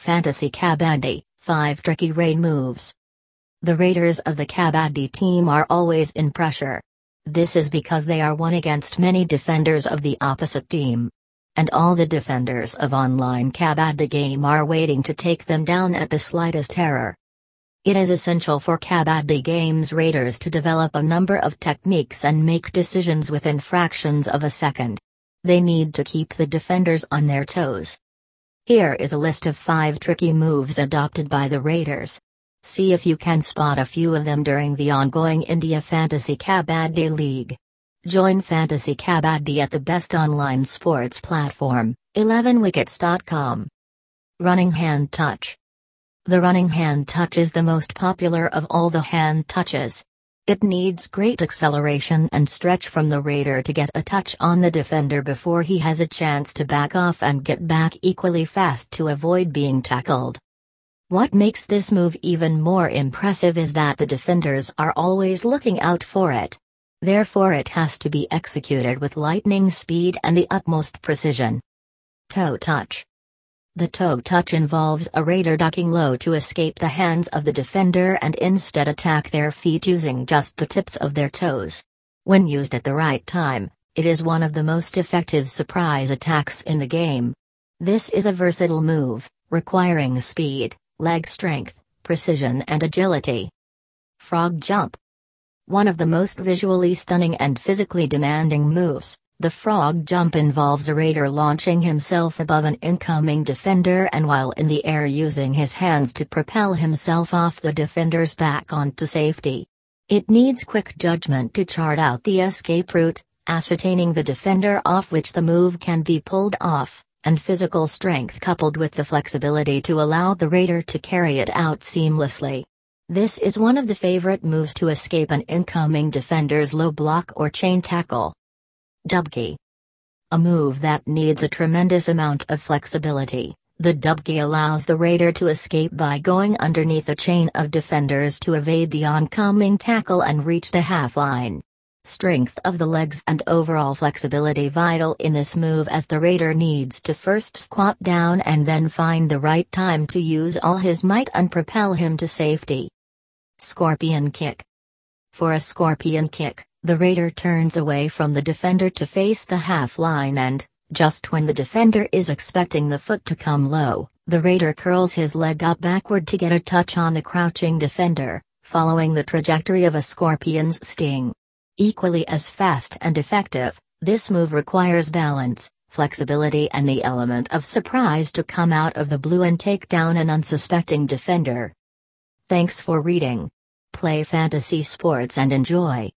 Fantasy Kabaddi 5 Tricky Raid Moves. The Raiders of the Kabaddi team are always in pressure. This is because they are one against many defenders of the opposite team. And all the defenders of online Kabaddi game are waiting to take them down at the slightest error. It is essential for Kabaddi Games raiders to develop a number of techniques and make decisions within fractions of a second. They need to keep the defenders on their toes. Here is a list of 5 tricky moves adopted by the raiders. See if you can spot a few of them during the ongoing India Fantasy Kabaddi League. Join Fantasy Kabaddi at the best online sports platform, 11wickets.com. Running Hand Touch the running hand touch is the most popular of all the hand touches. It needs great acceleration and stretch from the raider to get a touch on the defender before he has a chance to back off and get back equally fast to avoid being tackled. What makes this move even more impressive is that the defenders are always looking out for it. Therefore, it has to be executed with lightning speed and the utmost precision. Toe touch. The toe touch involves a raider ducking low to escape the hands of the defender and instead attack their feet using just the tips of their toes. When used at the right time, it is one of the most effective surprise attacks in the game. This is a versatile move, requiring speed, leg strength, precision and agility. Frog Jump One of the most visually stunning and physically demanding moves, the frog jump involves a raider launching himself above an incoming defender and while in the air using his hands to propel himself off the defender's back onto safety. It needs quick judgment to chart out the escape route, ascertaining the defender off which the move can be pulled off, and physical strength coupled with the flexibility to allow the raider to carry it out seamlessly. This is one of the favorite moves to escape an incoming defender's low block or chain tackle. Dubki. A move that needs a tremendous amount of flexibility, the Dubki allows the raider to escape by going underneath a chain of defenders to evade the oncoming tackle and reach the half line. Strength of the legs and overall flexibility vital in this move as the raider needs to first squat down and then find the right time to use all his might and propel him to safety. Scorpion Kick. For a scorpion kick, the raider turns away from the defender to face the half line and, just when the defender is expecting the foot to come low, the raider curls his leg up backward to get a touch on the crouching defender, following the trajectory of a scorpion's sting. Equally as fast and effective, this move requires balance, flexibility and the element of surprise to come out of the blue and take down an unsuspecting defender. Thanks for reading. Play fantasy sports and enjoy.